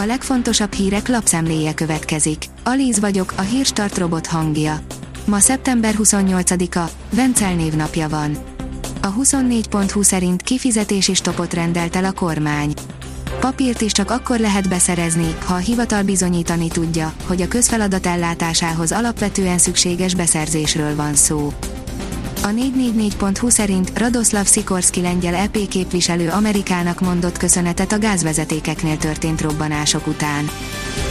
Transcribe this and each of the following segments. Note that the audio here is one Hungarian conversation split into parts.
A legfontosabb hírek lapszemléje következik. Alíz vagyok, a hírstart robot hangja. Ma szeptember 28-a, Vencel névnapja van. A 24.20 szerint kifizetési stopot rendelt el a kormány. Papírt is csak akkor lehet beszerezni, ha a hivatal bizonyítani tudja, hogy a közfeladat ellátásához alapvetően szükséges beszerzésről van szó. A 444.hu szerint Radoslav Sikorski lengyel EP képviselő Amerikának mondott köszönetet a gázvezetékeknél történt robbanások után.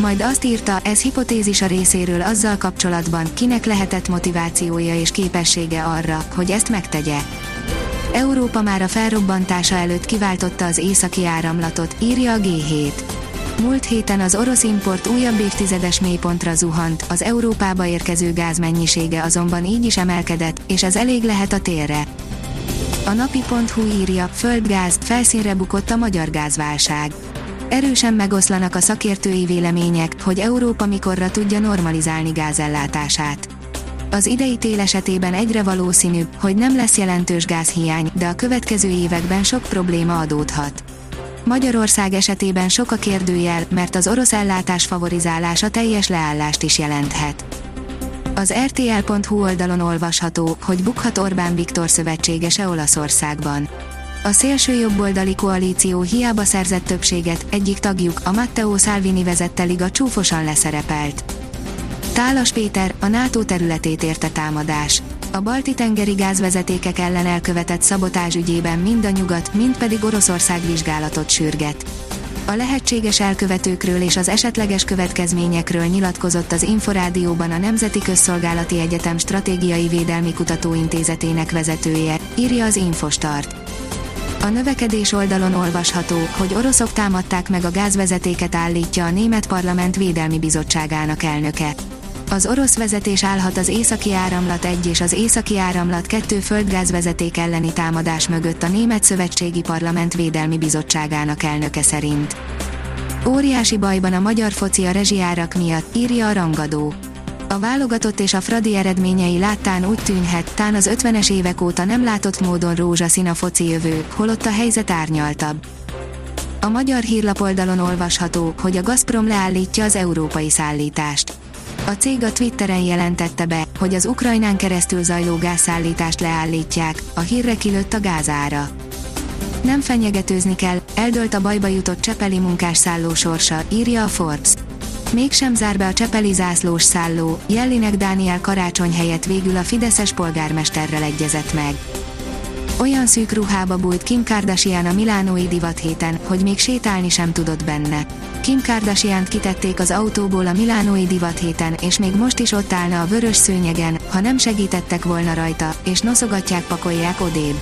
Majd azt írta, ez hipotézis a részéről azzal kapcsolatban, kinek lehetett motivációja és képessége arra, hogy ezt megtegye. Európa már a felrobbantása előtt kiváltotta az északi áramlatot, írja a G7. Múlt héten az orosz import újabb évtizedes mélypontra zuhant, az Európába érkező gáz mennyisége azonban így is emelkedett, és ez elég lehet a térre. A napi.hu írja, földgáz, felszínre bukott a magyar gázválság. Erősen megoszlanak a szakértői vélemények, hogy Európa mikorra tudja normalizálni gázellátását. Az idei tél esetében egyre valószínűbb, hogy nem lesz jelentős gázhiány, de a következő években sok probléma adódhat. Magyarország esetében sok a kérdőjel, mert az orosz ellátás favorizálása teljes leállást is jelenthet. Az RTL.hu oldalon olvasható, hogy bukhat Orbán Viktor szövetségese Olaszországban. A szélső jobboldali koalíció hiába szerzett többséget, egyik tagjuk, a Matteo Salvini vezette liga csúfosan leszerepelt. Tálas Péter, a NATO területét érte támadás. A balti-tengeri gázvezetékek ellen elkövetett szabotás ügyében mind a nyugat, mind pedig Oroszország vizsgálatot sürget. A lehetséges elkövetőkről és az esetleges következményekről nyilatkozott az Inforádióban a Nemzeti Közszolgálati Egyetem Stratégiai Védelmi Kutatóintézetének vezetője, írja az Infostart. A növekedés oldalon olvasható, hogy oroszok támadták meg a gázvezetéket állítja a Német Parlament Védelmi Bizottságának elnöke. Az orosz vezetés állhat az északi áramlat 1 és az északi áramlat 2 földgázvezeték elleni támadás mögött a Német Szövetségi Parlament Védelmi Bizottságának elnöke szerint. Óriási bajban a magyar foci a rezsiárak miatt, írja a rangadó. A válogatott és a Fradi eredményei láttán úgy tűnhet, tán az 50-es évek óta nem látott módon rózsaszín a foci jövő, holott a helyzet árnyaltabb. A magyar hírlapoldalon olvasható, hogy a Gazprom leállítja az európai szállítást. A cég a Twitteren jelentette be, hogy az Ukrajnán keresztül zajló gázszállítást leállítják, a hírre kilőtt a gázára. Nem fenyegetőzni kell, eldölt a bajba jutott Csepeli munkásszálló sorsa, írja a Forbes. Mégsem zár be a Csepeli zászlós szálló, Jellinek Dániel karácsony helyett végül a Fideszes polgármesterrel egyezett meg. Olyan szűk ruhába bújt Kim Kardashian a Milánói divat héten, hogy még sétálni sem tudott benne. Kim kardashian kitették az autóból a Milánói divat héten, és még most is ott állna a vörös szőnyegen, ha nem segítettek volna rajta, és noszogatják pakolják odébb.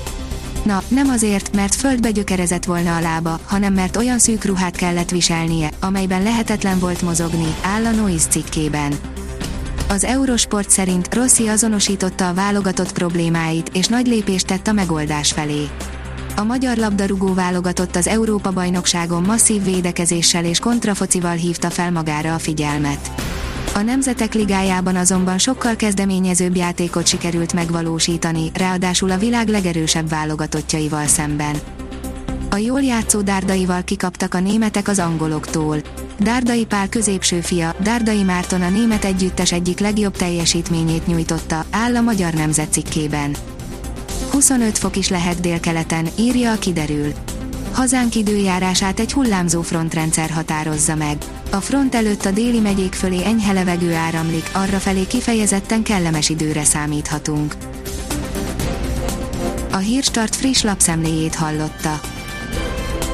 Na, nem azért, mert földbe gyökerezett volna a lába, hanem mert olyan szűk ruhát kellett viselnie, amelyben lehetetlen volt mozogni, áll a Noise cikkében. Az Eurosport szerint Rossi azonosította a válogatott problémáit, és nagy lépést tett a megoldás felé. A magyar labdarúgó válogatott az Európa-bajnokságon masszív védekezéssel és kontrafocival hívta fel magára a figyelmet. A Nemzetek Ligájában azonban sokkal kezdeményezőbb játékot sikerült megvalósítani, ráadásul a világ legerősebb válogatottjaival szemben. A jól játszó dárdaival kikaptak a németek az angoloktól. Dárdai Pál középső fia, Dárdai Márton a német együttes egyik legjobb teljesítményét nyújtotta, áll a Magyar Nemzet cikkében. 25 fok is lehet délkeleten, írja a kiderül. Hazánk időjárását egy hullámzó frontrendszer határozza meg. A front előtt a déli megyék fölé enyhe levegő áramlik, arra felé kifejezetten kellemes időre számíthatunk. A Hírstart friss lapszemléjét hallotta.